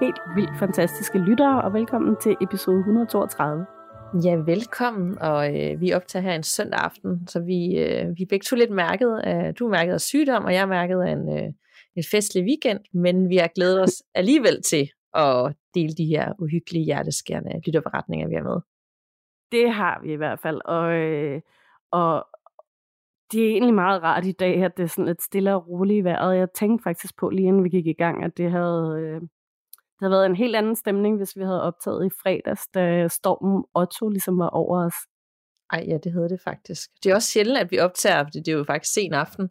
helt vildt fantastiske lyttere, og velkommen til episode 132. Ja, velkommen. Og øh, vi optager her en søndag aften, så vi, øh, vi er begge to lidt mærket af, du er mærket af sygdom, og jeg er mærket af en, øh, en festlig weekend, men vi har glædet os alligevel til at dele de her uhyggelige, hjerteskærende lytterberetninger, vi har med. Det har vi i hvert fald, og, øh, og det er egentlig meget rart i dag, at det er sådan lidt stille og roligt i vejret. Jeg tænkte faktisk på, lige inden vi gik i gang, at det havde, øh, det havde været en helt anden stemning, hvis vi havde optaget i fredags, da stormen Otto ligesom var over os. Ej, ja, det hedder det faktisk. Det er også sjældent, at vi optager, fordi det er jo faktisk sen aften.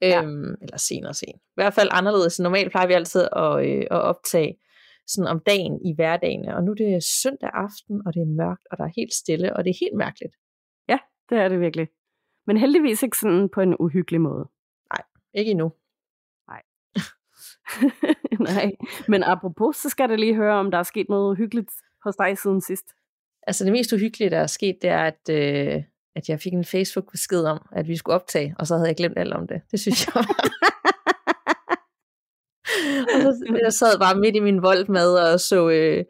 Ja. Øhm, eller sen og sen. I hvert fald anderledes. Normalt plejer vi altid at, øh, at optage sådan om dagen i hverdagen. Og nu er det søndag aften, og det er mørkt, og der er helt stille, og det er helt mærkeligt. Ja, det er det virkelig. Men heldigvis ikke sådan på en uhyggelig måde. Ikke endnu. Nej, men apropos, så skal jeg lige høre, om der er sket noget hyggeligt hos dig siden sidst. Altså det mest uhyggelige, der er sket, det er, at, øh, at jeg fik en Facebook-besked om, at vi skulle optage, og så havde jeg glemt alt om det. Det synes jeg var... og så, jeg sad bare midt i min vold med og så øh,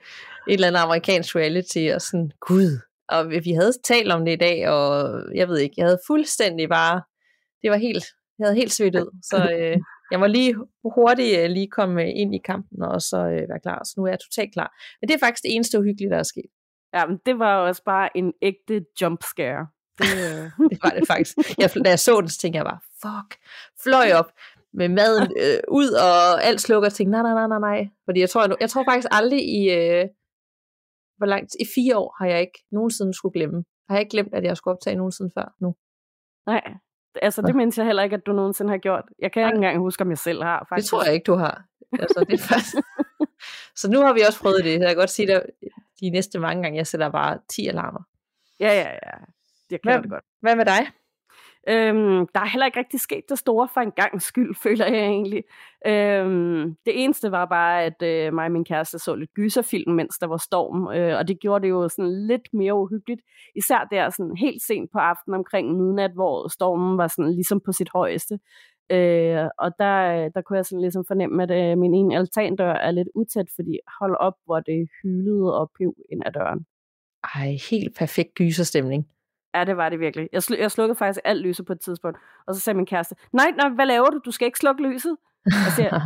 et eller andet amerikansk reality, og sådan, gud. Og vi havde talt om det i dag, og jeg ved ikke, jeg havde fuldstændig bare, det var helt, jeg havde helt svedt ud. Så øh, jeg må lige hurtigt øh, lige komme ind i kampen, og så øh, være klar. Så nu er jeg totalt klar. Men det er faktisk det eneste uhyggelige, der er sket. Ja, men det var også bare en ægte jump scare. Det, øh, det var det faktisk. Jeg, da jeg så den, så tænkte jeg bare, fuck, fløj op med maden øh, ud, og alt slukker, og tænkte, nej, nej, nej, nej, nej. Fordi jeg tror, jeg, jeg tror faktisk aldrig i, øh, hvor langt, i fire år har jeg ikke nogensinde skulle glemme. Har jeg ikke glemt, at jeg skulle optage nogensinde før nu. nej, altså det mindes jeg heller ikke, at du nogensinde har gjort. Jeg kan ikke engang huske, om jeg selv har. Det Faktisk. tror jeg ikke, du har. Altså, det er faktisk... så nu har vi også prøvet det. Jeg kan godt sige dig, de næste mange gange, jeg sætter bare 10 alarmer. Ja, ja, ja. Jeg kan Hvem? det godt. Hvad med dig? Øhm, der er heller ikke rigtig sket det store for en gang skyld, føler jeg egentlig. Øhm, det eneste var bare, at øh, mig og min kæreste så lidt gyserfilm, mens der var storm, øh, og det gjorde det jo sådan lidt mere uhyggeligt. Især der sådan helt sent på aftenen omkring midnat, hvor stormen var sådan ligesom på sit højeste. Øh, og der, der kunne jeg sådan ligesom fornemme, at øh, min ene altandør er lidt utæt, fordi hold op, hvor det hylede og pev ind ad døren. Ej, helt perfekt gyserstemning. Ja, det var det virkelig. Jeg, sl- jeg slukkede faktisk alt lyset på et tidspunkt, og så sagde min kæreste, nej, nej, hvad laver du? Du skal ikke slukke lyset. Og siger,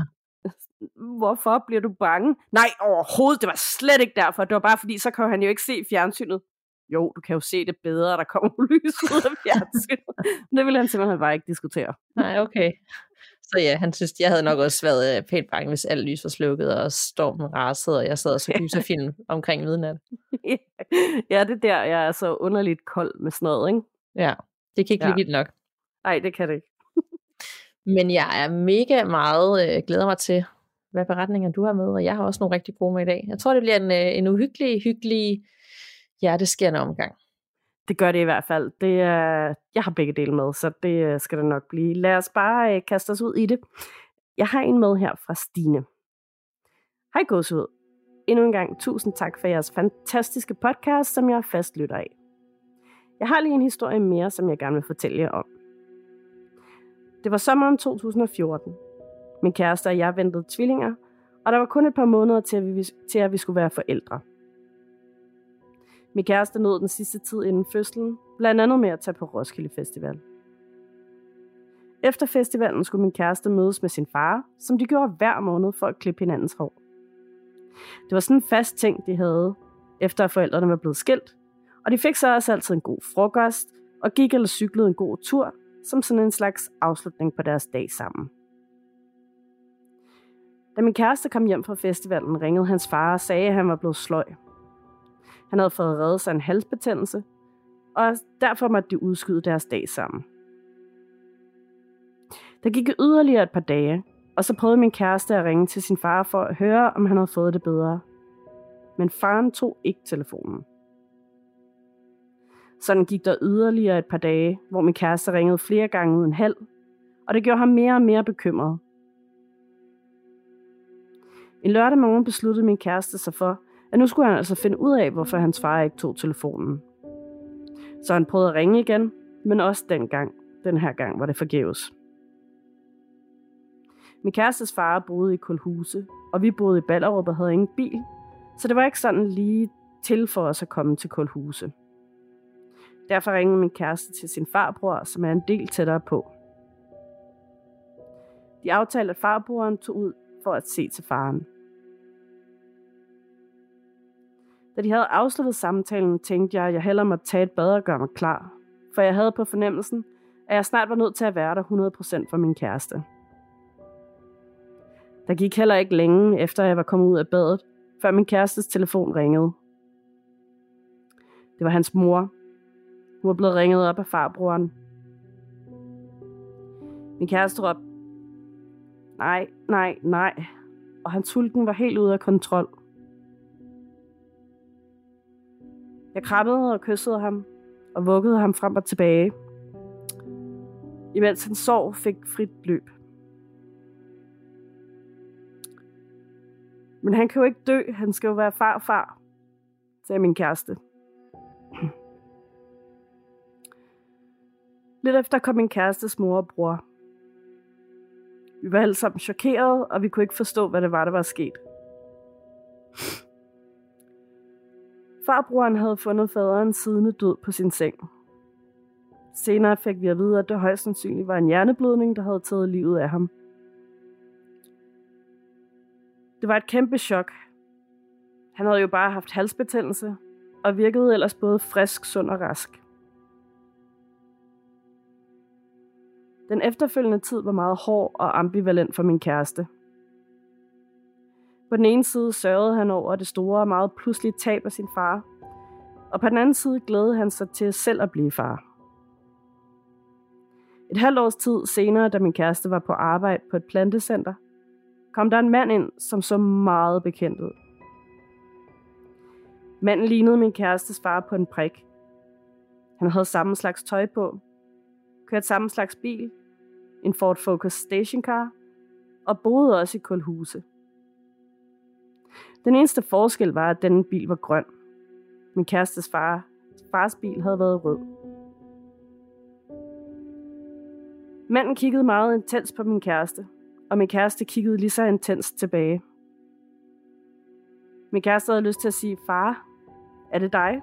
hvorfor bliver du bange? Nej, overhovedet, det var slet ikke derfor. Det var bare fordi, så kan han jo ikke se fjernsynet. Jo, du kan jo se det bedre, der kommer lys ud af fjernsynet. Det ville han simpelthen bare ikke diskutere. Nej, okay. Så ja, han synes, jeg havde nok også været øh, pænt bange, hvis alt lys var slukket, og stormen rasede, og jeg sad og så gyserfilm omkring midnat. ja, det er der, jeg er så underligt kold med sådan noget, ikke? Ja, det kan ikke Ja. vildt nok. Nej, det kan det ikke. Men jeg er mega meget, øh, glæder mig til, hvad beretninger du har med, og jeg har også nogle rigtig gode med i dag. Jeg tror, det bliver en, øh, en uhyggelig, hyggelig, hjerteskærende omgang. Det gør det i hvert fald. Det er, jeg har begge dele med, så det øh, skal det nok blive. Lad os bare øh, kaste os ud i det. Jeg har en med her fra Stine. Hej gåsehud. Endnu en gang tusind tak for jeres fantastiske podcast, som jeg er fast lytter af. Jeg har lige en historie mere, som jeg gerne vil fortælle jer om. Det var sommeren 2014. Min kæreste og jeg ventede tvillinger, og der var kun et par måneder til, at vi, til at vi skulle være forældre. Min kæreste nåede den sidste tid inden fødslen, blandt andet med at tage på Roskilde Festival. Efter festivalen skulle min kæreste mødes med sin far, som de gjorde hver måned for at klippe hinandens hår. Det var sådan en fast ting, de havde, efter at forældrene var blevet skilt, og de fik så også altid en god frokost, og gik eller cyklede en god tur, som sådan en slags afslutning på deres dag sammen. Da min kæreste kom hjem fra festivalen, ringede hans far og sagde, at han var blevet sløj. Han havde fået reddet sig en halsbetændelse, og derfor måtte de udskyde deres dag sammen. Der gik yderligere et par dage, Og så prøvede min kæreste at ringe til sin far for at høre, om han havde fået det bedre. Men faren tog ikke telefonen. Sådan gik der yderligere et par dage, hvor min kæreste ringede flere gange uden held, og det gjorde ham mere og mere bekymret. En lørdag morgen besluttede min kæreste sig for, at nu skulle han altså finde ud af, hvorfor hans far ikke tog telefonen. Så han prøvede at ringe igen, men også dengang. Den her gang var det forgæves. Min kærestes far boede i Kulhuse, og vi boede i Ballerup og havde ingen bil, så det var ikke sådan lige til for os at komme til Kulhuse. Derfor ringede min kæreste til sin farbror, som er en del tættere på. De aftalte, at farbroren tog ud for at se til faren. Da de havde afsluttet samtalen, tænkte jeg, at jeg hellere måtte tage et bad og gøre mig klar. For jeg havde på fornemmelsen, at jeg snart var nødt til at være der 100% for min kæreste. Der gik heller ikke længe, efter jeg var kommet ud af badet, før min kærestes telefon ringede. Det var hans mor. Hun var blevet ringet op af farbroren. Min kæreste råbte, nej, nej, nej, og hans hulken var helt ude af kontrol. Jeg krammede og kyssede ham, og vuggede ham frem og tilbage, imens han sov fik frit løb. Men han kan jo ikke dø, han skal jo være farfar, sagde min kæreste. Lidt efter kom min kærestes mor og bror. Vi var alle sammen chokerede, og vi kunne ikke forstå, hvad det var, der var sket. Farbroren havde fundet faderen siddende død på sin seng. Senere fik vi at vide, at det højst sandsynligt var en hjerneblødning, der havde taget livet af ham. Det var et kæmpe chok. Han havde jo bare haft halsbetændelse, og virkede ellers både frisk, sund og rask. Den efterfølgende tid var meget hård og ambivalent for min kæreste. På den ene side sørgede han over det store og meget pludselige tab af sin far, og på den anden side glædede han sig til selv at blive far. Et halvt års tid senere, da min kæreste var på arbejde på et plantecenter, kom der en mand ind, som så meget bekendt ud. Manden lignede min kærestes far på en prik. Han havde samme slags tøj på, kørte samme slags bil, en Ford Focus stationcar, og boede også i Kulhuse. Den eneste forskel var, at denne bil var grøn. Min kærestes far, fars bil havde været rød. Manden kiggede meget intens på min kæreste, og min kæreste kiggede lige så intens tilbage. Min kæreste havde lyst til at sige, far, er det dig?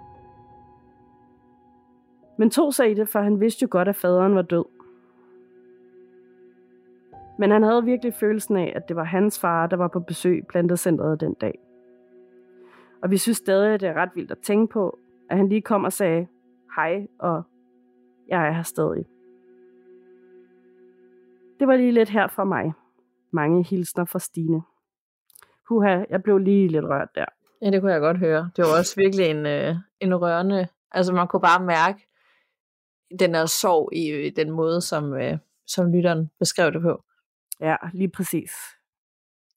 Men tog sig i det, for han vidste jo godt, at faderen var død. Men han havde virkelig følelsen af, at det var hans far, der var på besøg i plantecentret den dag. Og vi synes stadig, at det er ret vildt at tænke på, at han lige kom og sagde hej, og jeg er her stadig. Det var lige lidt her fra mig. Mange hilsner fra Stine. Huha, jeg blev lige lidt rørt der. Ja, det kunne jeg godt høre. Det var også virkelig en, øh, en rørende... Altså, man kunne bare mærke den der sorg i øh, den måde, som, øh, som lytteren beskrev det på. Ja, lige præcis.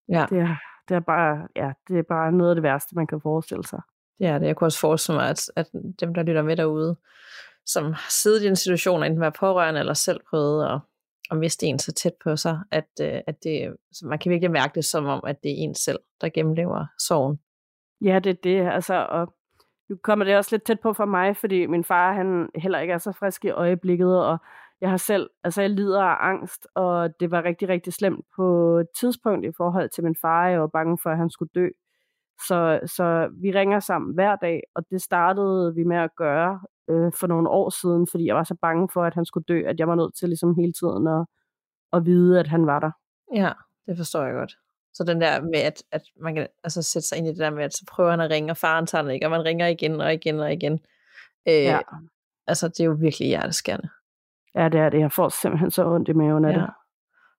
Ja. Det er, det er bare, ja, det er bare noget af det værste, man kan forestille sig. Det er det. Jeg kunne også forestille mig, at, at dem, der lytter med derude, som har siddet i en situation, enten være pårørende eller selv prøvet at, at miste en så tæt på sig, at, øh, at det, man kan virkelig mærke det som om, at det er en selv, der gennemlever sorgen. Ja, det er det. Altså, og nu kommer det også lidt tæt på for mig, fordi min far, han heller ikke er så frisk i øjeblikket, og jeg har selv, altså jeg lider af angst, og det var rigtig, rigtig slemt på et tidspunkt i forhold til min far. Jeg var bange for, at han skulle dø. Så, så vi ringer sammen hver dag, og det startede vi med at gøre øh, for nogle år siden, fordi jeg var så bange for, at han skulle dø, at jeg var nødt til ligesom hele tiden at, at vide, at han var der. Ja, det forstår jeg godt. Så den der med, at, at man kan altså sætte sig ind i det der med, at så prøver han at ringe, og faren tager den ikke, og man ringer igen og igen og igen. Øh, ja. Altså, det er jo virkelig hjerteskærende. Ja, det er det. Jeg får simpelthen så ondt i maven af ja. det.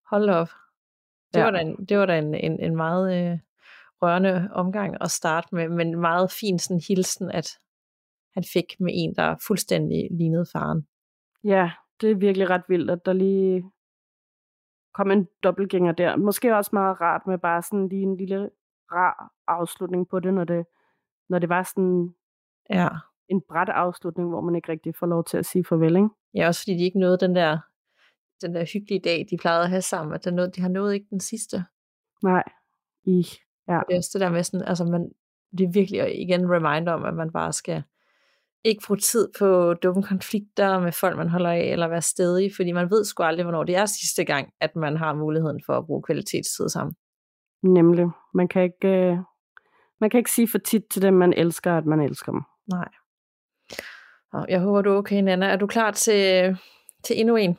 Hold op. Det, ja. var da en, det var da en, en, en meget øh, rørende omgang at starte med, men meget fin sådan hilsen, at han fik med en, der fuldstændig lignede faren. Ja, det er virkelig ret vildt, at der lige komme en dobbeltgænger der. Måske også meget rart med bare sådan lige en lille rar afslutning på det, når det, når det var sådan Ja. en bræt afslutning, hvor man ikke rigtig får lov til at sige farvel, ikke? Ja, også fordi de ikke nåede den der, den der hyggelige dag, de plejede at have sammen, at der nåede, de har nået ikke den sidste. Nej. I, ja. Det er også det der med sådan, altså man, det er virkelig igen en reminder om, at man bare skal ikke bruge tid på dumme konflikter med folk, man holder af, eller være stedig, fordi man ved sgu aldrig, hvornår det er sidste gang, at man har muligheden for at bruge kvalitetstid sammen. Nemlig. Man kan ikke, øh, man kan ikke sige for tit til dem, man elsker, at man elsker dem. Nej. Og jeg håber, du er okay, Nana. Er du klar til, til endnu en?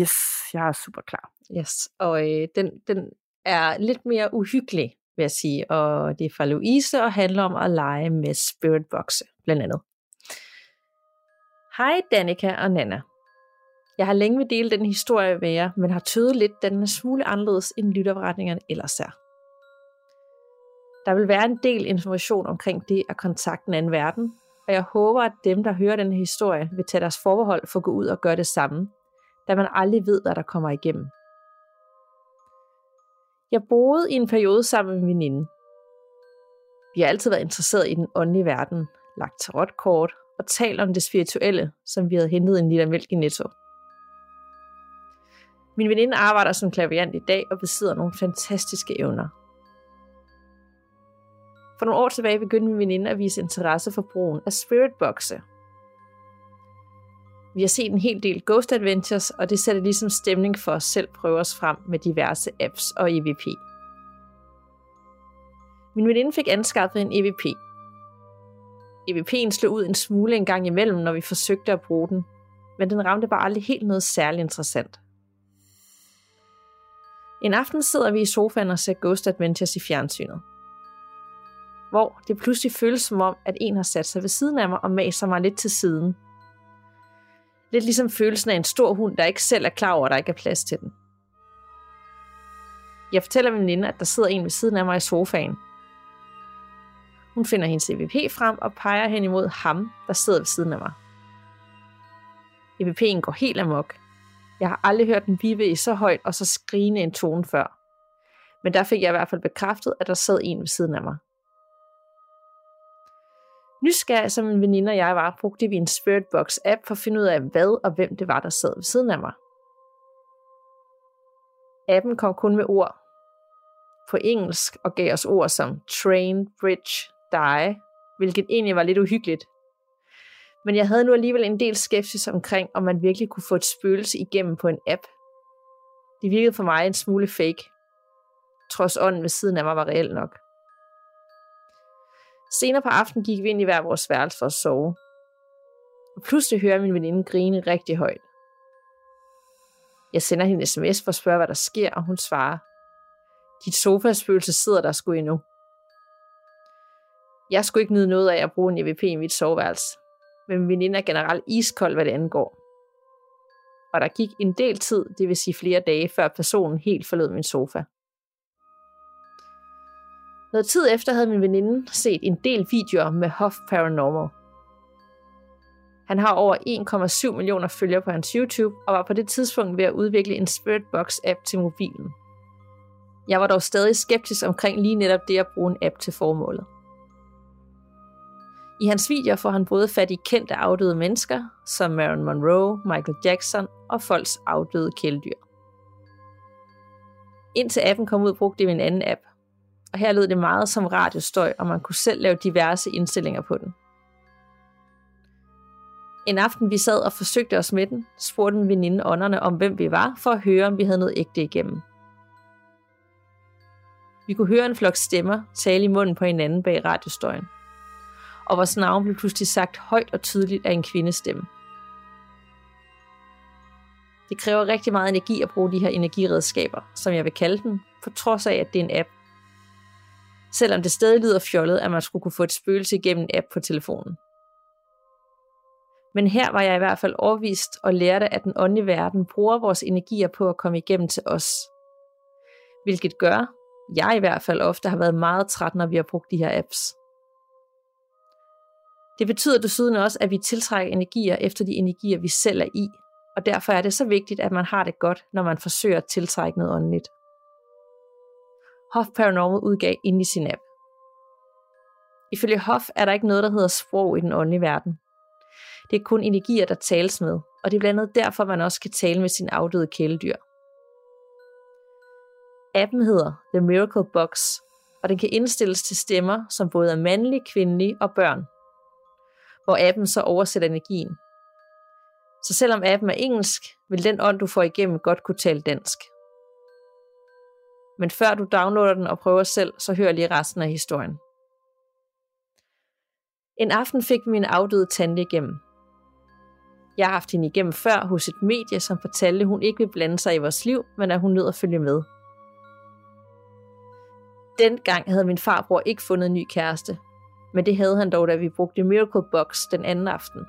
Yes, jeg er super klar. Yes. Og øh, den, den er lidt mere uhyggelig, vil jeg sige. Og det er fra Louise og handler om at lege med spiritboxe, blandt andet. Hej Danika og Nana. Jeg har længe vil dele den historie med jer, men har tydet lidt, den er smule anderledes end lytterberetningerne ellers er. Der vil være en del information omkring det at kontakte en anden verden, og jeg håber, at dem, der hører den historie, vil tage deres forbehold for at gå ud og gøre det samme, da man aldrig ved, hvad der kommer igennem. Jeg boede i en periode sammen med min veninde. Vi har altid været interesseret i den åndelige verden, lagt tarotkort og talt om det spirituelle, som vi havde hentet en liter mælk i Netto. Min veninde arbejder som klaviant i dag og besidder nogle fantastiske evner. For nogle år tilbage begyndte min veninde at vise interesse for brugen af spiritboxe. Vi har set en hel del Ghost Adventures, og det sætter ligesom stemning for os selv prøve os frem med diverse apps og EVP. Min veninde fik anskaffet en EVP. EVP'en slog ud en smule en gang imellem, når vi forsøgte at bruge den, men den ramte bare aldrig helt noget særligt interessant. En aften sidder vi i sofaen og ser Ghost Adventures i fjernsynet. Hvor det pludselig føles som om, at en har sat sig ved siden af mig og maser mig lidt til siden. Lidt ligesom følelsen af en stor hund, der ikke selv er klar over, at der ikke er plads til den. Jeg fortæller min veninde, at der sidder en ved siden af mig i sofaen. Hun finder hendes EVP frem og peger hen imod ham, der sidder ved siden af mig. EVP'en går helt amok. Jeg har aldrig hørt den vive i så højt og så skrigende en tone før. Men der fik jeg i hvert fald bekræftet, at der sad en ved siden af mig. Nysgerrig som en veninde og jeg var, brugte vi en Spiritbox app for at finde ud af, hvad og hvem det var, der sad ved siden af mig. Appen kom kun med ord på engelsk og gav os ord som train, bridge, die, hvilket egentlig var lidt uhyggeligt. Men jeg havde nu alligevel en del skepsis omkring, om man virkelig kunne få et spøgelse igennem på en app. Det virkede for mig en smule fake, trods ånden ved siden af mig var reelt nok. Senere på aftenen gik vi ind i hver vores værelse for at sove. Og pludselig hører min veninde grine rigtig højt. Jeg sender hende en sms for at spørge, hvad der sker, og hun svarer, dit sofaspøgelse sidder der sgu endnu. Jeg skulle ikke nyde noget af at bruge en EVP i mit soveværelse, men min veninde er generelt iskold, hvad det angår. Og der gik en del tid, det vil sige flere dage, før personen helt forlod min sofa. Noget tid efter havde min veninde set en del videoer med Hoff Paranormal. Han har over 1,7 millioner følgere på hans YouTube, og var på det tidspunkt ved at udvikle en Spiritbox-app til mobilen. Jeg var dog stadig skeptisk omkring lige netop det at bruge en app til formålet. I hans videoer får han både fat i kendte afdøde mennesker, som Marilyn Monroe, Michael Jackson og folks afdøde kæledyr. Indtil appen kom ud, brugte vi en anden app, og her lød det meget som radiostøj, og man kunne selv lave diverse indstillinger på den. En aften vi sad og forsøgte os med den, spurgte en veninde ånderne om, hvem vi var, for at høre, om vi havde noget ægte igennem. Vi kunne høre en flok stemmer tale i munden på hinanden bag radiostøjen. Og vores navn blev pludselig sagt højt og tydeligt af en kvindestemme. Det kræver rigtig meget energi at bruge de her energiredskaber, som jeg vil kalde dem, på trods af, at det er en app. Selvom det stadig lyder fjollet, at man skulle kunne få et spøgelse igennem en app på telefonen. Men her var jeg i hvert fald overvist og lærte, at den åndelige verden bruger vores energier på at komme igennem til os. Hvilket gør, jeg i hvert fald ofte har været meget træt, når vi har brugt de her apps. Det betyder desuden også, at vi tiltrækker energier efter de energier, vi selv er i, og derfor er det så vigtigt, at man har det godt, når man forsøger at tiltrække noget åndeligt. Hoff Paranormal udgav ind i sin app. Ifølge Hoff er der ikke noget, der hedder sprog i den åndelige verden. Det er kun energier, der tales med, og det er blandt andet derfor, man også kan tale med sin afdøde kæledyr. Appen hedder The Miracle Box, og den kan indstilles til stemmer, som både er mandlige, kvindelige og børn, hvor appen så oversætter energien. Så selvom appen er engelsk, vil den ånd, du får igennem, godt kunne tale dansk. Men før du downloader den og prøver selv, så hør lige resten af historien. En aften fik vi min afdøde tante igennem. Jeg har haft hende igennem før hos et medie, som fortalte, at hun ikke vil blande sig i vores liv, men at hun nød at følge med. Dengang havde min farbror ikke fundet en ny kæreste, men det havde han dog, da vi brugte Miracle Box den anden aften.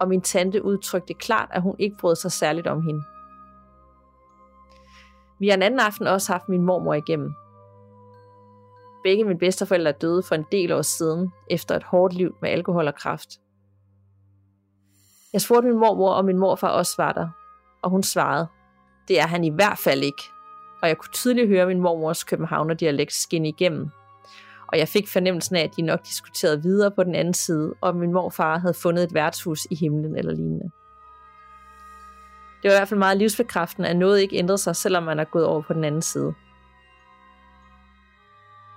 Og min tante udtrykte klart, at hun ikke brød sig særligt om hende. Vi har en anden aften også haft min mormor igennem. Begge mine bedsteforældre døde for en del år siden, efter et hårdt liv med alkohol og kraft. Jeg spurgte min mormor, om min morfar også var der, og hun svarede, det er han i hvert fald ikke. Og jeg kunne tydeligt høre min mormors københavner-dialekt skinne igennem. Og jeg fik fornemmelsen af, at de nok diskuterede videre på den anden side, og min morfar havde fundet et værtshus i himlen eller lignende. Det var i hvert fald meget livsbekræftende, at noget ikke ændrede sig, selvom man er gået over på den anden side.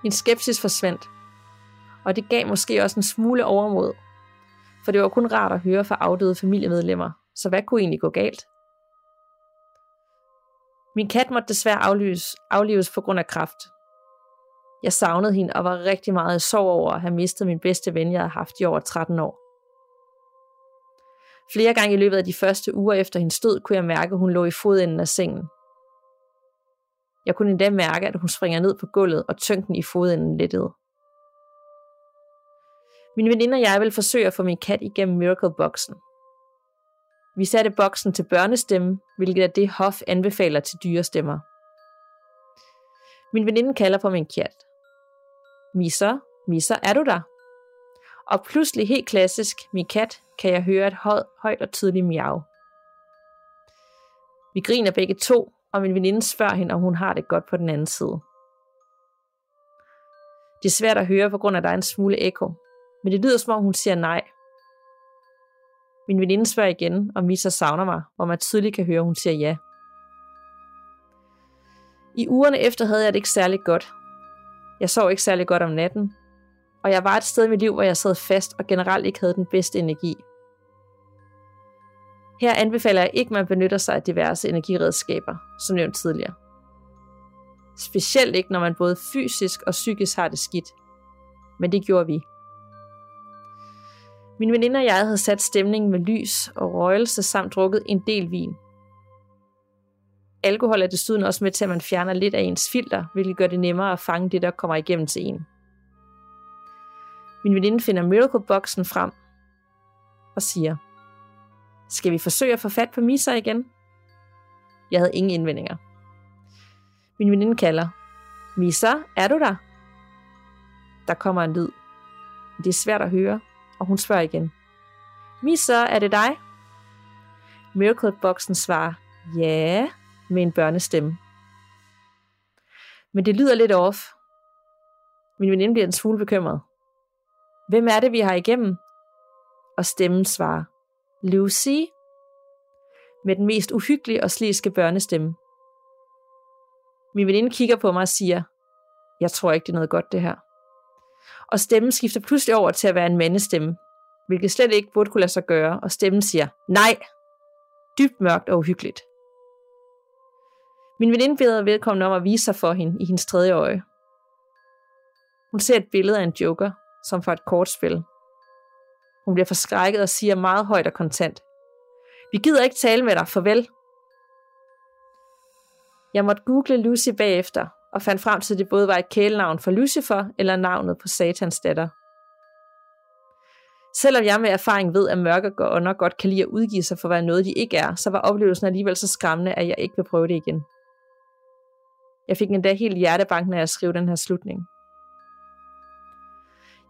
Min skepsis forsvandt, og det gav måske også en smule overmod, for det var kun rart at høre fra afdøde familiemedlemmer, så hvad kunne egentlig gå galt? Min kat måtte desværre aflives, aflives på grund af kræft. Jeg savnede hende og var rigtig meget i sorg over at have mistet min bedste ven, jeg havde haft i over 13 år. Flere gange i løbet af de første uger efter hendes død, kunne jeg mærke, at hun lå i fodenden af sengen. Jeg kunne endda mærke, at hun springer ned på gulvet, og tyngden i fodenden lettede. Min veninde og jeg vil forsøge at få min kat igennem Miracle-boksen. Vi satte boksen til børnestemme, hvilket er det Hof anbefaler til dyrestemmer. Min veninde kalder på min kat. Misser, Misser, er du der? Og pludselig helt klassisk, min kat, kan jeg høre et højt højt og tydeligt miau. Vi griner begge to, og min veninde spørger hende, om hun har det godt på den anden side. Det er svært at høre på grund af, at der er en smule ekko, men det lyder som om hun siger nej. Min veninde spørger igen, om Misa savner mig, hvor man tydeligt kan høre, at hun siger ja. I ugerne efter havde jeg det ikke særlig godt. Jeg sov ikke særlig godt om natten, og jeg var et sted i mit liv, hvor jeg sad fast og generelt ikke havde den bedste energi. Her anbefaler jeg ikke, at man benytter sig af diverse energiredskaber, som nævnt tidligere. Specielt ikke, når man både fysisk og psykisk har det skidt. Men det gjorde vi. Min veninde og jeg havde sat stemningen med lys og røgelse samt drukket en del vin. Alkohol er desuden også med til, at man fjerner lidt af ens filter, hvilket gør det nemmere at fange det, der kommer igennem til en. Min veninde finder Miracle-boksen frem og siger, skal vi forsøge at få fat på Misa igen? Jeg havde ingen indvendinger. Min veninde kalder, Misa, er du der? Der kommer en lyd. Det er svært at høre, og hun spørger igen. Misa, er det dig? Miracle-boksen svarer, ja, med en børnestemme. Men det lyder lidt off. Min veninde bliver en smule bekymret. Hvem er det, vi har igennem? Og stemmen svarer, Lucy, med den mest uhyggelige og sliske børnestemme. Min veninde kigger på mig og siger, jeg tror ikke, det er noget godt det her. Og stemmen skifter pludselig over til at være en mandestemme, hvilket slet ikke burde kunne lade sig gøre, og stemmen siger, nej, dybt mørkt og uhyggeligt. Min veninde beder vedkommende om at vise sig for hende i hendes tredje øje. Hun ser et billede af en joker, som for et kortspil. Hun bliver forskrækket og siger meget højt og kontant. Vi gider ikke tale med dig, farvel. Jeg måtte google Lucy bagefter, og fandt frem til, at det både var et kælenavn for Lucifer eller navnet på Satans datter. Selvom jeg med erfaring ved, at mørke og ånder godt kan lide at udgive sig for at være noget, de ikke er, så var oplevelsen alligevel så skræmmende, at jeg ikke vil prøve det igen. Jeg fik endda helt hjertebank, når jeg skrev den her slutning.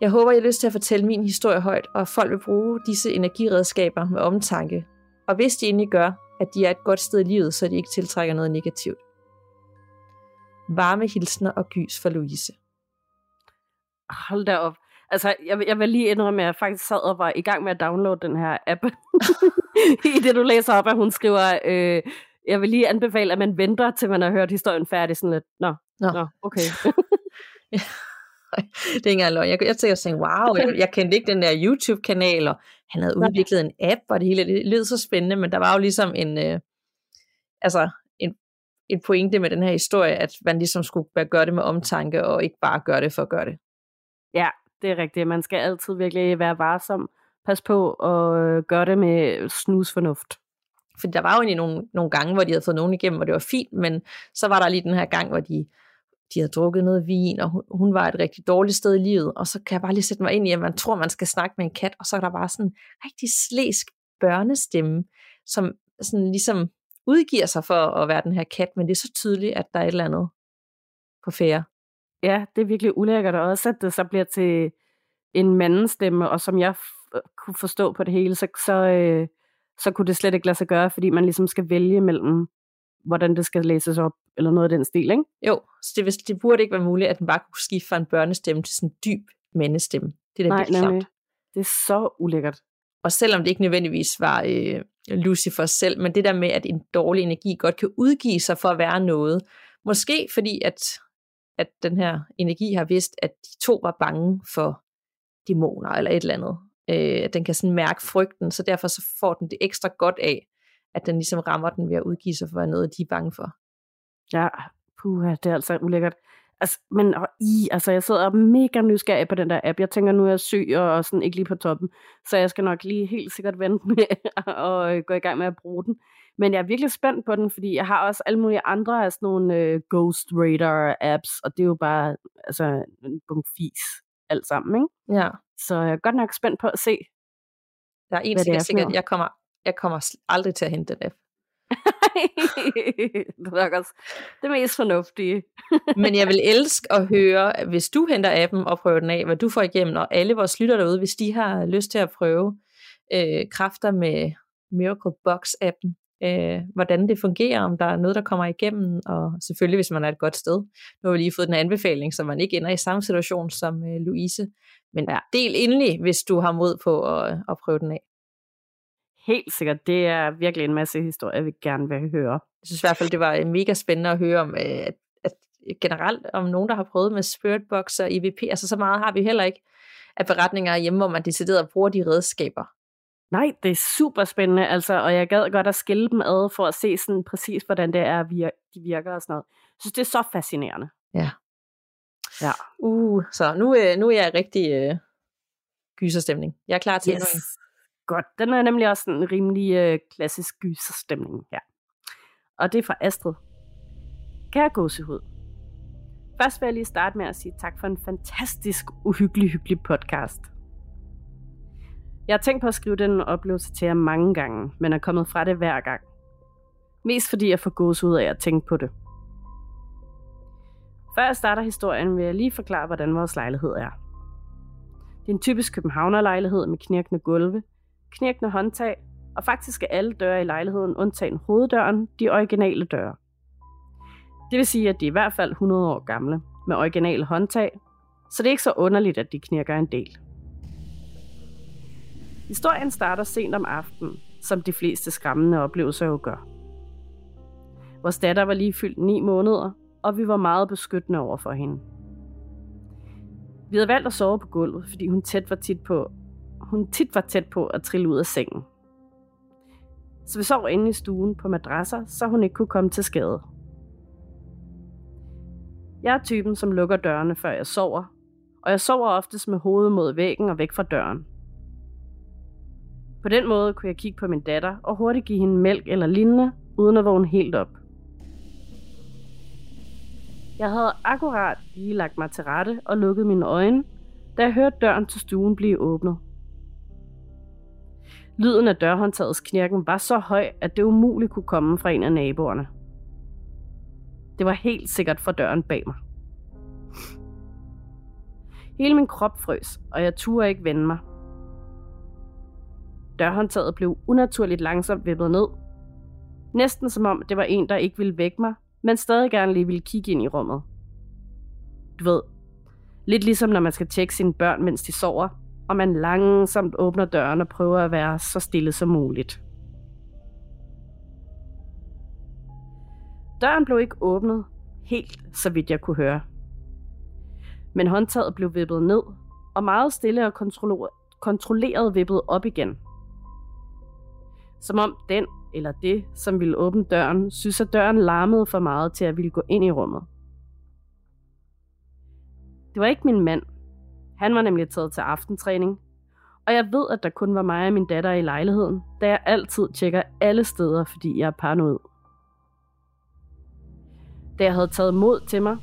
Jeg håber, I har lyst til at fortælle min historie højt, og at folk vil bruge disse energiredskaber med omtanke. Og hvis de egentlig gør, at de er et godt sted i livet, så de ikke tiltrækker noget negativt. Varme hilsner og gys for Louise. Hold da op. Altså, jeg, jeg vil lige indrømme, at jeg faktisk sad og var i gang med at downloade den her app. I det, du læser op, at hun skriver, øh, jeg vil lige anbefale, at man venter, til man har hørt historien færdig. Sådan lidt, nå, Nå. nå, okay. det er ikke engang løgn. Jeg, jeg og tænkte, wow, jeg, jeg kendte ikke den der YouTube-kanal, og han havde udviklet en app, og det hele det lød så spændende, men der var jo ligesom en, øh, altså en, en pointe med den her historie, at man ligesom skulle gøre det med omtanke, og ikke bare gøre det for at gøre det. ja, det er rigtigt. Man skal altid virkelig være varsom. Pas på og øh, gøre det med snusfornuft. Fordi der var jo egentlig nogle, nogle gange, hvor de havde fået nogen igennem, og det var fint, men så var der lige den her gang, hvor de, de havde drukket noget vin, og hun, hun var et rigtig dårligt sted i livet, og så kan jeg bare lige sætte mig ind i, at man tror, man skal snakke med en kat, og så er der bare sådan en rigtig slæsk børnestemme, som sådan ligesom udgiver sig for at være den her kat, men det er så tydeligt, at der er et eller andet på færre. Ja, det er virkelig ulækkert, og også at det så bliver til en mandestemme, og som jeg f- kunne forstå på det hele, så, så, øh, så kunne det slet ikke lade sig gøre, fordi man ligesom skal vælge mellem, hvordan det skal læses op, eller noget af den stil, ikke? Jo, så det, hvis- det burde ikke være muligt, at den bare kunne skifte fra en børnestemme til sådan en dyb mandestemme. Det er da Nej, vildt. Det er så ulækkert. Og selvom det ikke nødvendigvis var øh, Lucifer selv, men det der med, at en dårlig energi godt kan udgive sig for at være noget. Måske fordi, at, at den her energi har vidst, at de to var bange for dæmoner eller et eller andet. Øh, at den kan sådan mærke frygten, så derfor så får den det ekstra godt af, at den ligesom rammer den ved at udgive sig for at være noget, de er bange for. Ja, puha, det er altså ulækkert. Altså, men og, i, altså, jeg sidder mega nysgerrig på den der app. Jeg tænker, nu er jeg syg og, sådan ikke lige på toppen, så jeg skal nok lige helt sikkert vente med at øh, gå i gang med at bruge den. Men jeg er virkelig spændt på den, fordi jeg har også alle mulige andre af sådan nogle øh, Ghost Radar apps, og det er jo bare altså, en bunke fis alt sammen, ikke? Ja, Så jeg er godt nok spændt på at se. der er en ting, jeg sikkert, jeg kommer, jeg kommer aldrig til at hente den app. det er nok også det mest fornuftige. Men jeg vil elske at høre, hvis du henter appen og prøver den af, hvad du får igennem, og alle vores lytter derude, hvis de har lyst til at prøve øh, kræfter med Miracle Box-appen, øh, hvordan det fungerer, om der er noget, der kommer igennem, og selvfølgelig, hvis man er et godt sted. Nu har vi lige fået den anbefaling, så man ikke ender i samme situation som øh, Louise. Men ja, del endelig, hvis du har mod på at, at prøve den af. Helt sikkert. Det er virkelig en masse historier, vi gerne vil høre. Jeg synes i hvert fald, det var øh, mega spændende at høre om, øh, at, at generelt om nogen, der har prøvet med Spiritbox og EVP. Altså så meget har vi heller ikke af beretninger hjemme, hvor man decideret bruger de redskaber. Nej, det er super spændende, altså, og jeg gad godt at skille dem ad for at se sådan præcis, hvordan det er, de virker og sådan noget. Jeg synes, det er så fascinerende. Ja. Ja. Uh, så nu, øh, nu er jeg rigtig øh, gyserstemning. Jeg er klar til endnu en. Godt. Den er nemlig også en rimelig øh, klassisk gyserstemning her. Og det er fra Astrid. Kære gåsehud. Først vil jeg lige starte med at sige tak for en fantastisk, uhyggelig, hyggelig podcast. Jeg har tænkt på at skrive den oplevelse til jer mange gange, men er kommet fra det hver gang. Mest fordi jeg får gåsehud af at tænke på det. Før jeg starter historien, vil jeg lige forklare, hvordan vores lejlighed er. Det er en typisk københavnerlejlighed med knirkende gulve, knirkende håndtag, og faktisk er alle døre i lejligheden undtagen hoveddøren de originale døre. Det vil sige, at de er i hvert fald 100 år gamle, med originale håndtag, så det er ikke så underligt, at de knirker en del. Historien starter sent om aftenen, som de fleste skræmmende oplevelser jo gør. Vores datter var lige fyldt 9 måneder, og vi var meget beskyttende over for hende. Vi havde valgt at sove på gulvet, fordi hun tæt var tit på, hun tit var tæt på at trille ud af sengen. Så vi sov inde i stuen på madrasser, så hun ikke kunne komme til skade. Jeg er typen, som lukker dørene, før jeg sover, og jeg sover oftest med hovedet mod væggen og væk fra døren. På den måde kunne jeg kigge på min datter og hurtigt give hende mælk eller lignende, uden at vågne helt op. Jeg havde akkurat lige lagt mig til rette og lukket mine øjne, da jeg hørte døren til stuen blive åbnet. Lyden af dørhåndtagets knirken var så høj, at det umuligt kunne komme fra en af naboerne. Det var helt sikkert fra døren bag mig. Hele min krop frøs, og jeg turde ikke vende mig. Dørhåndtaget blev unaturligt langsomt vippet ned. Næsten som om det var en, der ikke ville vække mig, men stadig gerne lige ville kigge ind i rummet. Du ved, lidt ligesom når man skal tjekke sine børn, mens de sover, og man langsomt åbner døren og prøver at være så stille som muligt. Døren blev ikke åbnet helt, så vidt jeg kunne høre. Men håndtaget blev vippet ned, og meget stille og kontrolleret vippet op igen. Som om den eller det, som ville åbne døren, synes at døren larmede for meget til at ville gå ind i rummet. Det var ikke min mand. Han var nemlig taget til aftentræning. Og jeg ved, at der kun var mig og min datter i lejligheden, da jeg altid tjekker alle steder, fordi jeg er paranoid. Da jeg havde taget mod til mig,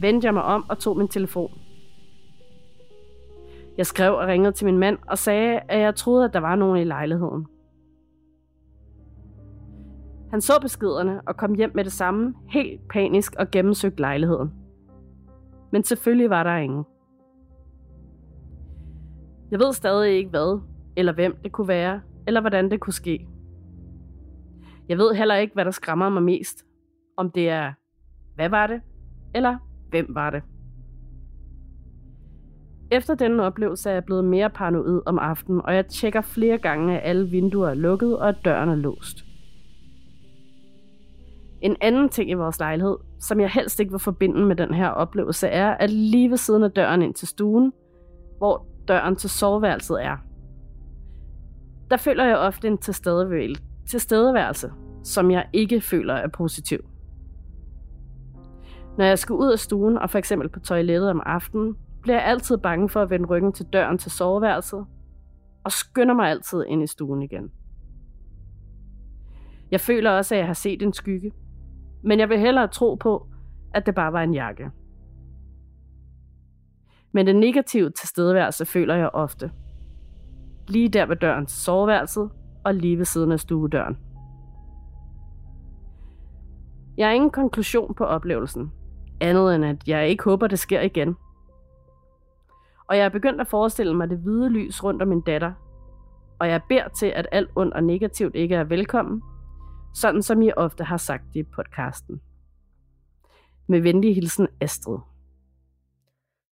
vendte jeg mig om og tog min telefon. Jeg skrev og ringede til min mand og sagde, at jeg troede, at der var nogen i lejligheden. Han så beskederne og kom hjem med det samme, helt panisk og gennemsøgte lejligheden. Men selvfølgelig var der ingen. Jeg ved stadig ikke hvad, eller hvem det kunne være, eller hvordan det kunne ske. Jeg ved heller ikke, hvad der skræmmer mig mest. Om det er, hvad var det, eller hvem var det. Efter denne oplevelse er jeg blevet mere paranoid om aftenen, og jeg tjekker flere gange, at alle vinduer er lukket og at døren er låst. En anden ting i vores lejlighed, som jeg helst ikke vil forbinde med den her oplevelse, er, at lige ved siden af døren ind til stuen, hvor døren til soveværelset er, der føler jeg ofte en tilstedeværelse, som jeg ikke føler er positiv. Når jeg skal ud af stuen og for eksempel på toilettet om aftenen, bliver jeg altid bange for at vende ryggen til døren til soveværelset, og skynder mig altid ind i stuen igen. Jeg føler også, at jeg har set en skygge, men jeg vil hellere tro på, at det bare var en jakke. Men den negative tilstedeværelse føler jeg ofte. Lige der ved døren til soveværelset og lige ved siden af stuedøren. Jeg har ingen konklusion på oplevelsen, andet end at jeg ikke håber, det sker igen. Og jeg er begyndt at forestille mig det hvide lys rundt om min datter, og jeg beder til, at alt ondt og negativt ikke er velkommen, sådan som I ofte har sagt i podcasten. Med venlig hilsen Astrid.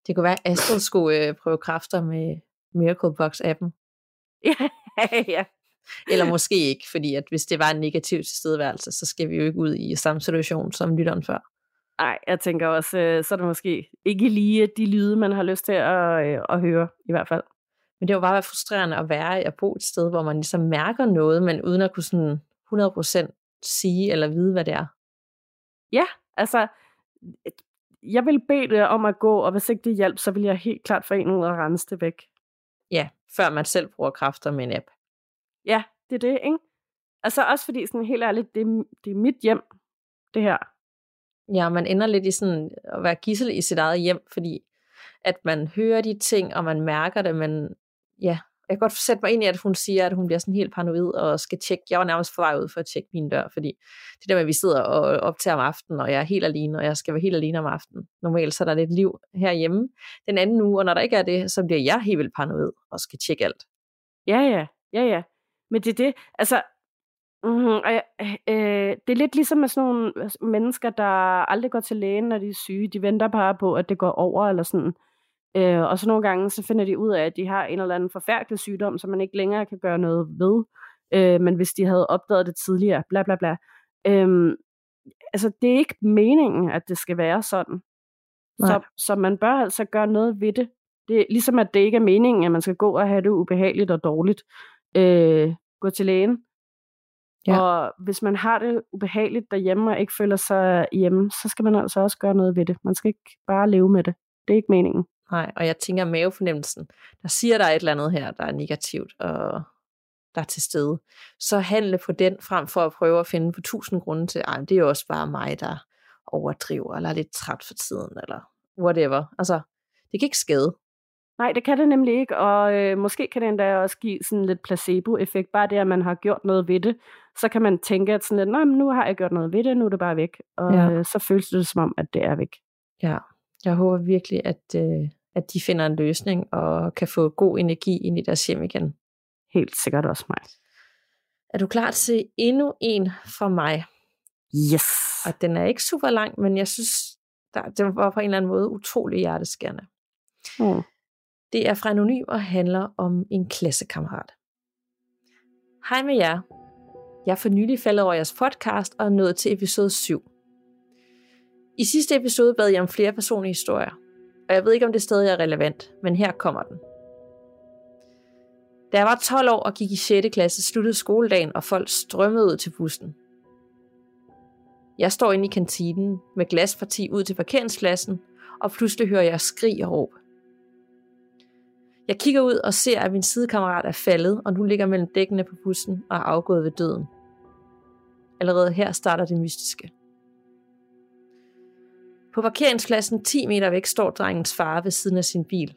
Det kunne være, at Astrid skulle øh, prøve kræfter med Miracle Box-appen. ja, ja. Eller måske ikke, fordi at hvis det var en negativ tilstedeværelse, så skal vi jo ikke ud i samme situation som lytteren før. Nej, jeg tænker også, øh, så er det måske ikke lige de lyde, man har lyst til at, øh, at høre, i hvert fald. Men det var bare frustrerende at være at bo et sted, hvor man ligesom mærker noget, men uden at kunne sådan 100% sige eller vide, hvad det er. Ja, altså, jeg vil bede det om at gå, og hvis ikke det hjælper, så vil jeg helt klart få en ud og rense det væk. Ja, før man selv bruger kræfter med en app. Ja, det er det, ikke? Altså også fordi, sådan helt ærligt, det, er, det er mit hjem, det her. Ja, man ender lidt i sådan at være gissel i sit eget hjem, fordi at man hører de ting, og man mærker det, men ja, jeg kan godt sætte mig ind i, at hun siger, at hun bliver sådan helt paranoid og skal tjekke. Jeg var nærmest på vej ud for at tjekke min dør, fordi det der med, at vi sidder og optager om aftenen, og jeg er helt alene, og jeg skal være helt alene om aftenen. Normalt så er der lidt liv herhjemme den anden uge, og når der ikke er det, så bliver jeg helt vildt paranoid og skal tjekke alt. Ja, ja, ja, ja. Men det er det, altså, mm, øh, øh, det er lidt ligesom med sådan nogle mennesker, der aldrig går til lægen, når de er syge. De venter bare på, at det går over, eller sådan. Øh, og så nogle gange, så finder de ud af, at de har en eller anden forfærdelig sygdom, som man ikke længere kan gøre noget ved. Øh, men hvis de havde opdaget det tidligere, bla bla bla. Øh, altså, det er ikke meningen, at det skal være sådan. Så, så man bør altså gøre noget ved det. Det ligesom, at det ikke er meningen, at man skal gå og have det ubehageligt og dårligt. Øh, gå til lægen. Ja. Og hvis man har det ubehageligt derhjemme og ikke føler sig hjemme, så skal man altså også gøre noget ved det. Man skal ikke bare leve med det. Det er ikke meningen. Nej, og jeg tænker mavefornemmelsen, der siger, der er et eller andet her, der er negativt, og der er til stede. Så handle på den, frem for at prøve at finde på tusind grunde til, at det er jo også bare mig, der overdriver, eller er lidt træt for tiden, eller whatever. Altså, det kan ikke skade. Nej, det kan det nemlig ikke, og øh, måske kan det endda også give sådan lidt placebo-effekt, bare det, at man har gjort noget ved det, så kan man tænke, at sådan lidt, men nu har jeg gjort noget ved det, nu er det bare væk, og ja. øh, så føles det som om, at det er væk. Ja, jeg håber virkelig, at, øh, at de finder en løsning og kan få god energi ind i deres hjem igen. Helt sikkert også mig. Er du klar til endnu en fra mig? Yes. Og den er ikke super lang, men jeg synes, der, den var på en eller anden måde utrolig hjerteskærende. Mm. Det er fra Anonym og handler om en klassekammerat. Hej med jer. Jeg er for nylig faldet over jeres podcast og er nået til episode 7. I sidste episode bad jeg om flere personlige historier, og jeg ved ikke, om det stadig er relevant, men her kommer den. Da jeg var 12 år og gik i 6. klasse, sluttede skoledagen, og folk strømmede ud til bussen. Jeg står inde i kantinen med glasparti ud til parkeringspladsen, og pludselig hører jeg skrig og råb. Jeg kigger ud og ser, at min sidekammerat er faldet, og nu ligger mellem dækkene på bussen og er afgået ved døden. Allerede her starter det mystiske. På parkeringspladsen 10 meter væk står drengens far ved siden af sin bil.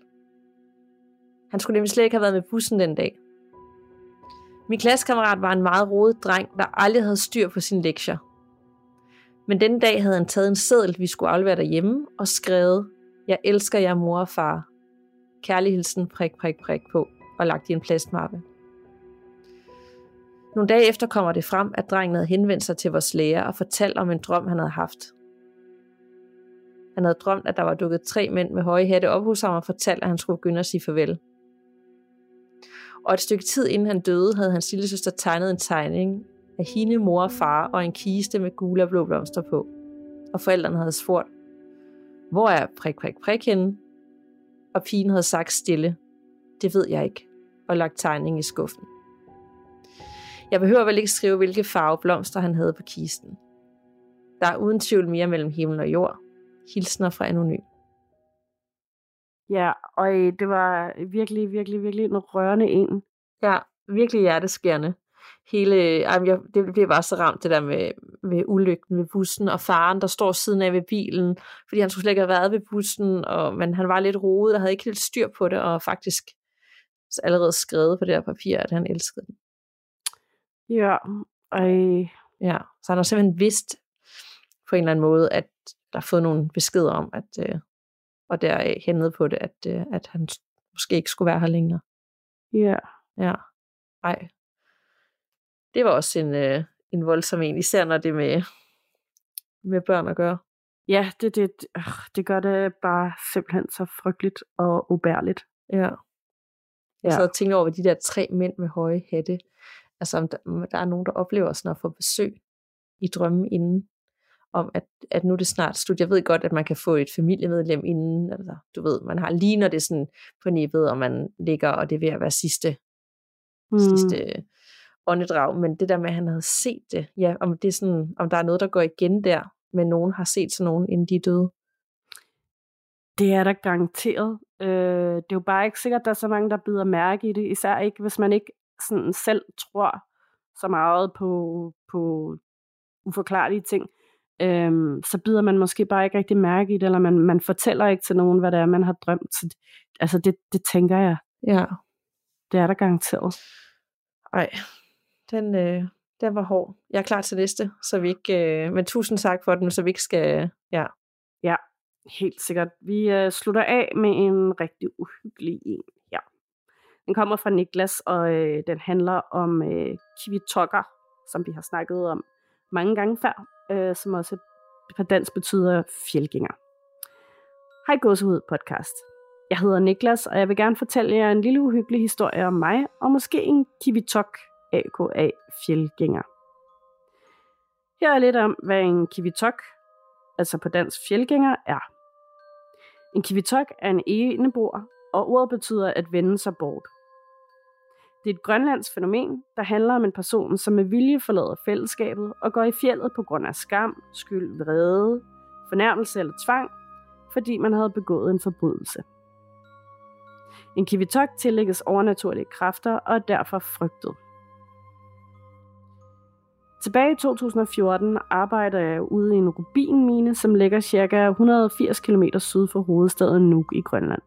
Han skulle nemlig slet ikke have været med bussen den dag. Min klassekammerat var en meget rodet dreng, der aldrig havde styr på sine lektier. Men den dag havde han taget en seddel, vi skulle aflevere derhjemme, og skrevet, jeg elsker jer mor og far. Kærlig hilsen, prik, prik, prik på, og lagt i en plastmappe. Nogle dage efter kommer det frem, at drengen havde henvendt sig til vores lærer og fortalt om en drøm, han havde haft. Han havde drømt, at der var dukket tre mænd med høje hatte op hos ham og fortalt, at han skulle begynde at sige farvel. Og et stykke tid inden han døde, havde hans lille søster tegnet en tegning af hende, mor og far og en kiste med gule og blå blomster på. Og forældrene havde spurgt, hvor er prik, prik, prik henne? Og pigen havde sagt stille, det ved jeg ikke, og lagt tegningen i skuffen. Jeg behøver vel ikke skrive, hvilke farve blomster han havde på kisten. Der er uden tvivl mere mellem himmel og jord. Hilsner fra Anonym. Ja, og øh, det var virkelig, virkelig, virkelig en rørende en. Ja, virkelig hjerteskærende. Hele, ej, jeg, det bliver bare så ramt, det der med, med ulykken ved bussen, og faren, der står siden af ved bilen, fordi han skulle slet ikke have været ved bussen, og, men han var lidt rodet, og havde ikke helt styr på det, og faktisk allerede skrevet på det her papir, at han elskede den. Ja, ej. Ja, så han har simpelthen vidst på en eller anden måde, at der har fået nogle beskeder om, at, øh, og der hændet på det, at, øh, at han måske ikke skulle være her længere. Ja. Ja. Ej. Det var også en, øh, en voldsom en, især når det er med, med børn at gøre. Ja, det, det, øh, det gør det bare simpelthen så frygteligt og ubærligt. Ja. Jeg sad og tænkte over de der tre mænd med høje hatte. Altså om der, om der er nogen, der oplever sådan at få besøg i drømmen inden, om at, at nu er det snart slut. Jeg ved godt, at man kan få et familiemedlem inden, altså, du ved, man har lige når det er sådan på nippet, og man ligger, og det er ved at være sidste, mm. sidste åndedrag, men det der med, at han havde set det, ja, om det er sådan, om der er noget, der går igen der, men nogen har set sådan nogen, inden de er døde. Det er der garanteret. Øh, det er jo bare ikke sikkert, at der er så mange, der bider mærke i det. Især ikke, hvis man ikke sådan selv tror så meget på, på uforklarlige ting. Øhm, så bider man måske bare ikke rigtig mærke i det, eller man, man fortæller ikke til nogen, hvad det er, man har drømt. Så, altså det, det tænker jeg. Ja. Det er der garanteret. Ej, den, øh, den var hård. Jeg er klar til næste, så vi ikke, øh, men tusind tak for den, så vi ikke skal, ja. Ja, helt sikkert. Vi øh, slutter af med en rigtig uhyggelig en her. Den kommer fra Niklas, og øh, den handler om øh, kivitokker, som vi har snakket om mange gange før, øh, som også på dansk betyder fjeldgænger. Hej Gåsehud podcast. Jeg hedder Niklas, og jeg vil gerne fortælle jer en lille uhyggelig historie om mig, og måske en kivitok, aka fjeldgænger. Her er lidt om, hvad en kivitok, altså på dansk fjeldgænger, er. En kivitok er en eneboer, og ordet betyder at vende sig bort. Det er et grønlandsk fænomen, der handler om en person, som med vilje forlader fællesskabet og går i fjellet på grund af skam, skyld, vrede, fornærmelse eller tvang, fordi man havde begået en forbrydelse. En kivitok tillægges overnaturlige kræfter og er derfor frygtet. Tilbage i 2014 arbejder jeg ude i en rubinmine, som ligger ca. 180 km syd for hovedstaden Nuuk i Grønland.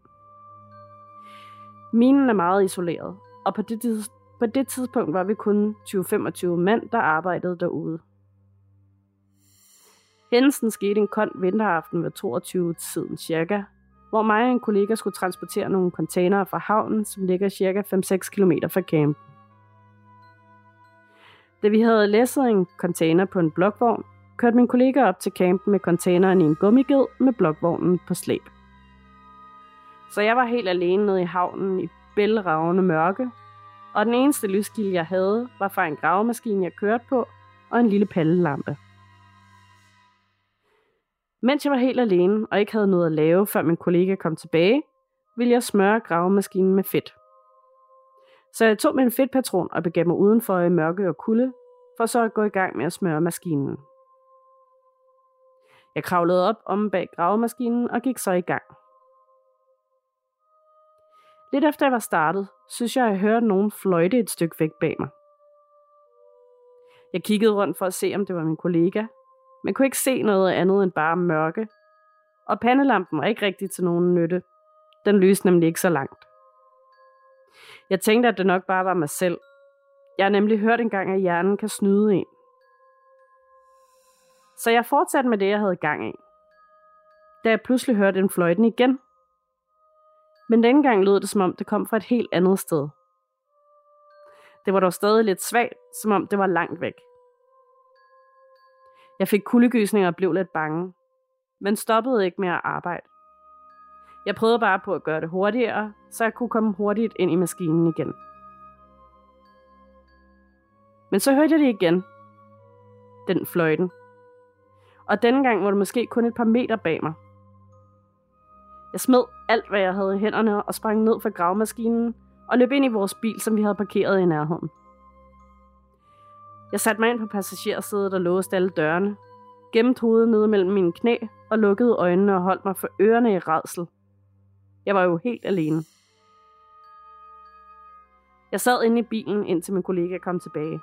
Minen er meget isoleret, og på det, tids- på det tidspunkt var vi kun 20-25 mænd, der arbejdede derude. Hændelsen skete en kold vinteraften ved 22-tiden cirka, hvor mig og en kollega skulle transportere nogle containere fra havnen, som ligger cirka 5-6 km fra camp. Da vi havde læsset en container på en blokvogn, kørte min kollega op til campen med containeren i en gummiged med blokvognen på slæb. Så jeg var helt alene nede i havnen i bælragende mørke, og den eneste lyskilde, jeg havde, var fra en gravemaskine, jeg kørte på, og en lille pallelampe. Mens jeg var helt alene og ikke havde noget at lave, før min kollega kom tilbage, ville jeg smøre gravemaskinen med fedt. Så jeg tog min fedtpatron og begav mig udenfor i mørke og kulde, for så at gå i gang med at smøre maskinen. Jeg kravlede op om bag gravemaskinen og gik så i gang. Lidt efter jeg var startet, synes jeg, at jeg hørte nogen fløjte et stykke væk bag mig. Jeg kiggede rundt for at se, om det var min kollega, men kunne ikke se noget andet end bare mørke. Og pandelampen var ikke rigtig til nogen nytte. Den lyste nemlig ikke så langt. Jeg tænkte, at det nok bare var mig selv. Jeg har nemlig hørt engang, at hjernen kan snyde en. Så jeg fortsatte med det, jeg havde gang i. Da jeg pludselig hørte en fløjten igen. Men denne gang lød det, som om det kom fra et helt andet sted. Det var dog stadig lidt svagt, som om det var langt væk. Jeg fik kuldegysninger og blev lidt bange, men stoppede ikke med at arbejde. Jeg prøvede bare på at gøre det hurtigere, så jeg kunne komme hurtigt ind i maskinen igen. Men så hørte jeg det igen. Den fløjten. Og denne gang var det måske kun et par meter bag mig. Jeg smed alt, hvad jeg havde i hænderne, og sprang ned fra gravmaskinen og løb ind i vores bil, som vi havde parkeret i nærheden. Jeg satte mig ind på passagersædet og låste alle dørene, gemte hovedet nede mellem mine knæ og lukkede øjnene og holdt mig for ørerne i redsel. Jeg var jo helt alene. Jeg sad inde i bilen, indtil min kollega kom tilbage.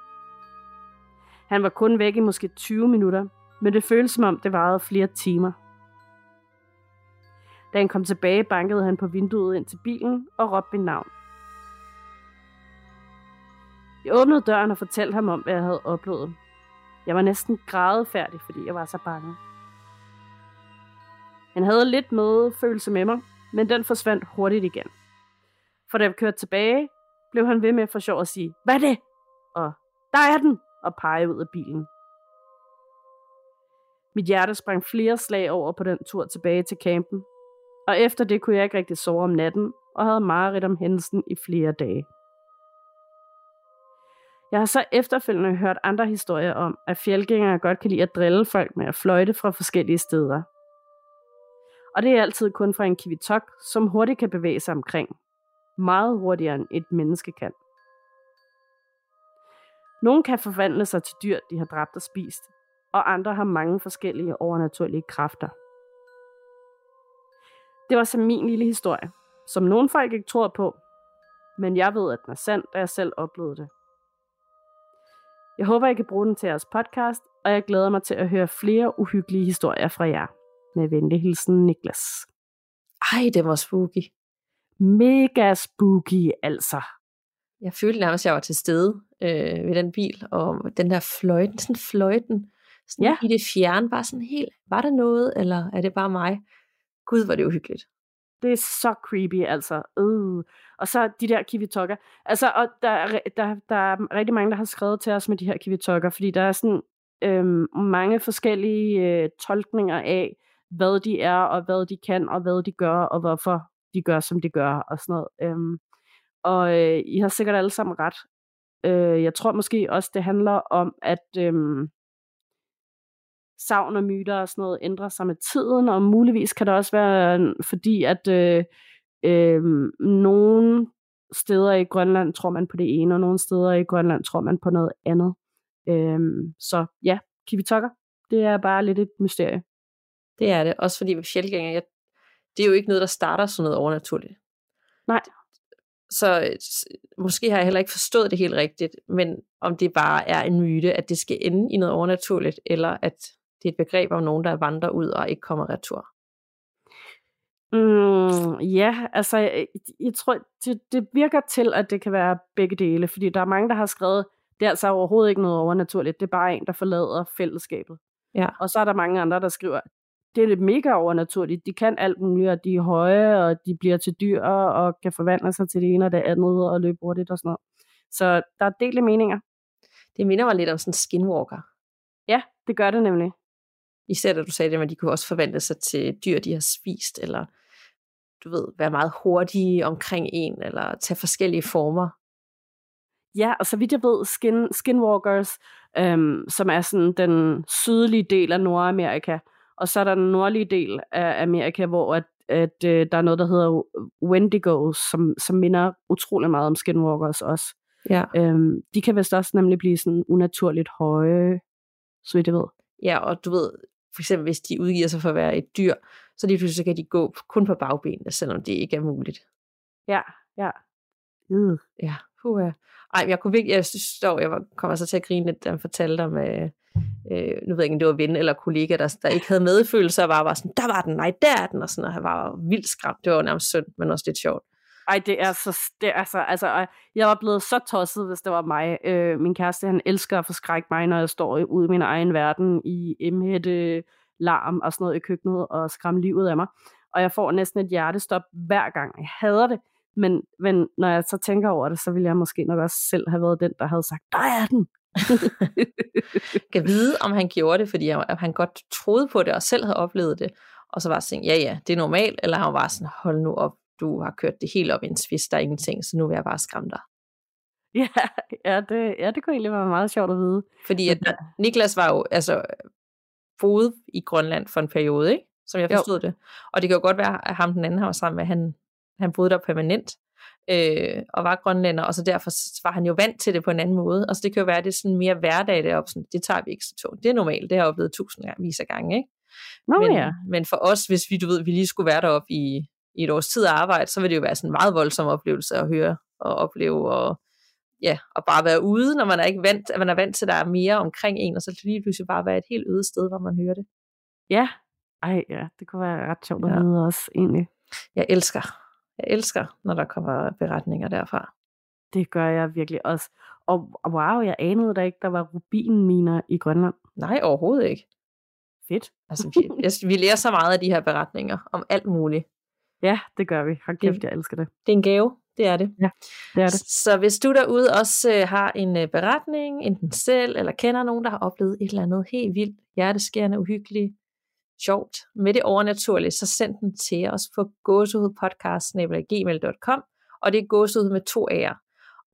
Han var kun væk i måske 20 minutter, men det føltes som om det varede flere timer. Da han kom tilbage, bankede han på vinduet ind til bilen og råbte mit navn. Jeg åbnede døren og fortalte ham om, hvad jeg havde oplevet. Jeg var næsten grædefærdig, fordi jeg var så bange. Han havde lidt medfølelse med mig, men den forsvandt hurtigt igen. For da vi kørte tilbage, blev han ved med for sjov at sige, hvad er det? Og der er den! Og pege ud af bilen. Mit hjerte sprang flere slag over på den tur tilbage til campen, og efter det kunne jeg ikke rigtig sove om natten, og havde mareridt om hændelsen i flere dage. Jeg har så efterfølgende hørt andre historier om, at fjeldgængere godt kan lide at drille folk med at fløjte fra forskellige steder. Og det er altid kun fra en kivitok, som hurtigt kan bevæge sig omkring. Meget hurtigere end et menneske kan. Nogle kan forvandle sig til dyr, de har dræbt og spist, og andre har mange forskellige overnaturlige kræfter. Det var så min lille historie, som nogle folk ikke tror på, men jeg ved, at den er sand, da jeg selv oplevede det. Jeg håber, I kan bruge den til jeres podcast, og jeg glæder mig til at høre flere uhyggelige historier fra jer. Med venlig hilsen, Niklas. Ej, det var spooky. Mega spooky, altså. Jeg følte nærmest, at jeg var til stede øh, ved den bil, og den der fløjten, sådan fløjten, sådan Ja. i det fjerne, bare sådan helt, var der noget, eller er det bare mig? Gud, var det uhyggeligt. Det er så creepy, altså. Øh. Og så de der kivitokker. Altså, og der, er, der, der er rigtig mange, der har skrevet til os med de her kivitokker, fordi der er sådan øhm, mange forskellige øh, tolkninger af, hvad de er, og hvad de kan, og hvad de gør, og hvorfor de gør, som de gør, og sådan noget. Øhm, og øh, I har sikkert alle sammen ret. Øh, jeg tror måske også, det handler om, at øhm, savn og myter og sådan noget ændrer sig med tiden, og muligvis kan det også være øh, fordi, at øh, øh, nogle steder i Grønland tror man på det ene, og nogle steder i Grønland tror man på noget andet. Øh, så ja, kivitokker, det er bare lidt et mysterie. Det er det, også fordi med fjeldgænger, jeg, det er jo ikke noget, der starter sådan noget overnaturligt. Nej. Så øh, måske har jeg heller ikke forstået det helt rigtigt, men om det bare er en myte, at det skal ende i noget overnaturligt, eller at det er et begreb om nogen, der vandrer ud og ikke kommer retur. Mm, ja, altså, jeg, jeg tror, det, det virker til, at det kan være begge dele, fordi der er mange, der har skrevet, det er altså overhovedet ikke noget overnaturligt, det er bare en, der forlader fællesskabet. Ja. Og så er der mange andre, der skriver, det er mega overnaturligt, de kan alt muligt, og de er høje, og de bliver til dyr, og kan forvandle sig til det ene og det andet, og løbe hurtigt og sådan noget. Så der er delte meninger. Det minder mig lidt om sådan en skinwalker. Ja, det gør det nemlig. Især da du sagde det, at de kunne også forvandle sig til dyr, de har spist, eller du ved, være meget hurtige omkring en, eller tage forskellige former. Ja, og så vidt jeg ved, skin, skinwalkers, øhm, som er sådan den sydlige del af Nordamerika, og så er der den nordlige del af Amerika, hvor at, at øh, der er noget, der hedder Wendigos, som, som minder utrolig meget om skinwalkers også. Ja. Øhm, de kan vist også nemlig blive sådan unaturligt høje, så vidt jeg ved. Ja, og du ved, for eksempel hvis de udgiver sig for at være et dyr, så lige pludselig så kan de gå kun på bagbenene, selvom det ikke er muligt. Ja, ja. Mm. Ja, puha. Ej, jeg kunne virkelig, jeg dog, jeg var, kommer så til at grine lidt, da han fortalte om, øh, øh, nu ved jeg ikke, om det var ven eller kollega, der, der ikke havde medfølelse, og var bare sådan, der var den, nej, der er den, og sådan, og han var vildt skræmt. Det var nærmest synd, men også lidt sjovt. Ej, det er så, det er så, altså, jeg var blevet så tosset, hvis det var mig. Øh, min kæreste, han elsker at forskrække mig, når jeg står ude i min egen verden i emhætte, larm og sådan noget i køkkenet og skræmme livet af mig. Og jeg får næsten et hjertestop hver gang. Jeg hader det. Men, men når jeg så tænker over det, så ville jeg måske nok også selv have været den, der havde sagt, der er den. kan vide, om han gjorde det, fordi han, han godt troede på det, og selv havde oplevet det, og så var sådan, ja ja, det er normalt, eller han var sådan, hold nu op, du har kørt det helt op i en svist, der er ingenting, så nu vil jeg bare skræmme dig. Ja, ja, det, ja, det kunne egentlig være meget sjovt at vide. Fordi at Niklas var jo, altså, boede i Grønland for en periode, ikke? som jeg forstod jo. det. Og det kan jo godt være, at ham den anden, han var sammen med, han, han boede der permanent, øh, og var grønlænder, og så derfor var han jo vant til det på en anden måde. Og så det kan jo være, at det er sådan mere hverdag deroppe, sådan, det tager vi ikke så tungt. Det er normalt, det har jeg oplevet tusind vis af gange, ikke? Nå, men, ja. men for os, hvis vi, du ved, vi lige skulle være deroppe i, i et års tid at arbejde, så vil det jo være sådan en meget voldsom oplevelse at høre og opleve, og ja, og bare være ude, når man er ikke vant, at man er vant til, at der er mere omkring en, og så lige pludselig bare være et helt øde sted, hvor man hører det. Ja, ej ja, det kunne være ret sjovt at ja. vide også, egentlig. Jeg elsker, jeg elsker, når der kommer beretninger derfra. Det gør jeg virkelig også. Og wow, jeg anede da ikke, der var rubinminer i Grønland. Nej, overhovedet ikke. Fedt. Altså, vi, jeg, vi lærer så meget af de her beretninger om alt muligt. Ja, det gør vi. Hold kæft, jeg elsker det. Det er en gave. Det er det. Ja, det er det. Så hvis du derude også øh, har en øh, beretning, enten selv eller kender nogen, der har oplevet et eller andet helt vildt, hjerteskærende, uhyggeligt, sjovt, med det overnaturlige, så send den til os på gåsehudpodcast.gmail.com og det er gåsehud med to A'er.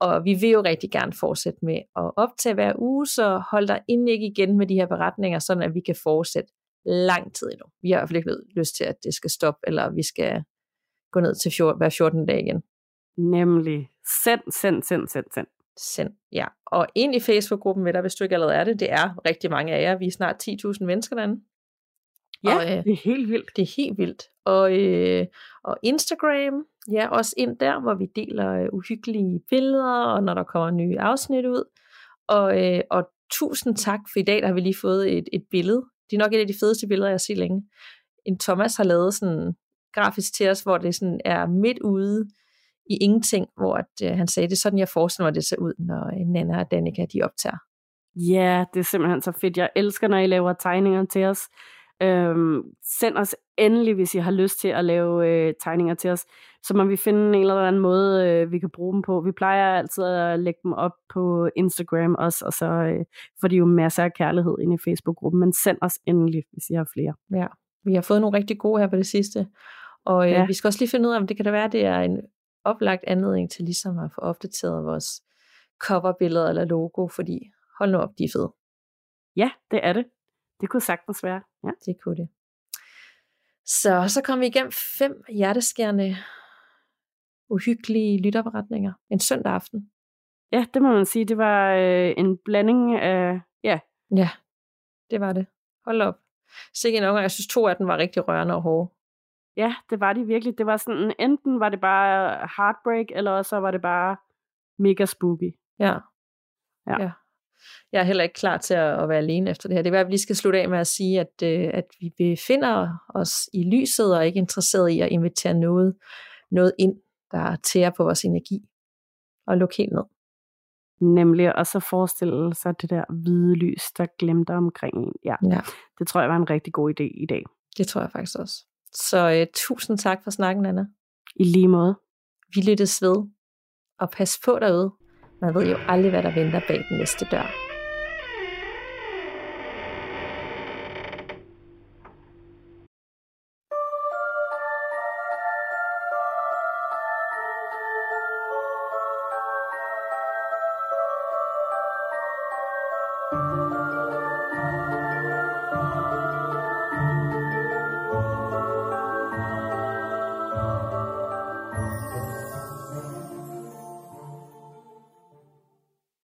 Og vi vil jo rigtig gerne fortsætte med at optage hver uge, så hold dig ikke igen med de her beretninger, sådan at vi kan fortsætte lang tid endnu. Vi har i hvert fald ikke lyst til, at det skal stoppe, eller vi skal gå ned til fjord, hver 14. dag igen. Nemlig. Send, send, send, send, send. Send, ja. Og ind i Facebook-gruppen med dig, hvis du ikke allerede er det. Det er rigtig mange af jer. Vi er snart 10.000 mennesker derinde. Ja, og, øh, det er helt vildt. Det er helt vildt. Og, øh, og Instagram, ja, også ind der, hvor vi deler øh, uhyggelige billeder, og når der kommer nye afsnit ud. Og, øh, og tusind tak, for i dag der har vi lige fået et, et billede. Det er nok et af de fedeste billeder, jeg har set længe. En Thomas har lavet sådan grafisk til os, hvor det sådan er midt ude i ingenting, hvor at, øh, han sagde, det er sådan, jeg forestiller mig, det ser ud, når øh, Nana og Danika, de optager. Ja, det er simpelthen så fedt. Jeg elsker, når I laver tegninger til os. Øhm, send os endelig, hvis I har lyst til at lave øh, tegninger til os. Så må vi finde en eller anden måde, øh, vi kan bruge dem på. Vi plejer altid at lægge dem op på Instagram også, og så øh, får de jo masser af kærlighed ind i Facebook-gruppen. Men send os endelig, hvis I har flere. Ja, vi har fået nogle rigtig gode her på det sidste. Og øh, ja. vi skal også lige finde ud af, om det kan da være, det er en oplagt anledning til ligesom at få opdateret vores coverbilleder eller logo, fordi hold nu op, de er fede. Ja, det er det. Det kunne sagtens være. Ja. Det kunne det. Så, så kom vi igennem fem hjerteskærende, uhyggelige lytterberetninger en søndag aften. Ja, det må man sige. Det var øh, en blanding af... Ja. Ja, det var det. Hold op. Sikke en omgang. Jeg synes, to af dem var rigtig rørende og hårde. Ja, det var de virkelig. Det var sådan, enten var det bare heartbreak, eller så var det bare mega spooky. Ja. Ja. ja. Jeg er heller ikke klar til at, være alene efter det her. Det er være, at vi lige skal slutte af med at sige, at, øh, at vi befinder os i lyset og er ikke interesseret i at invitere noget, noget ind, der tærer på vores energi. Og lukke helt ned. Nemlig, og så forestille sig det der hvide lys, der glemte omkring en. Ja. ja. Det tror jeg var en rigtig god idé i dag. Det tror jeg faktisk også. Så uh, tusind tak for snakken, Anna. I lige måde. Vi lyttes ved. Og pas på derude. Man ved jo aldrig, hvad der venter bag den næste dør.